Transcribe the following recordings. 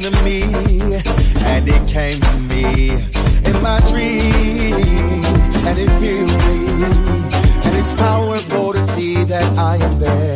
came to me, and it came to me in my dreams, and it filled me, and it's powerful to see that I am there.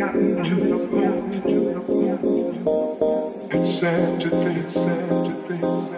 and sad to think, sad to think.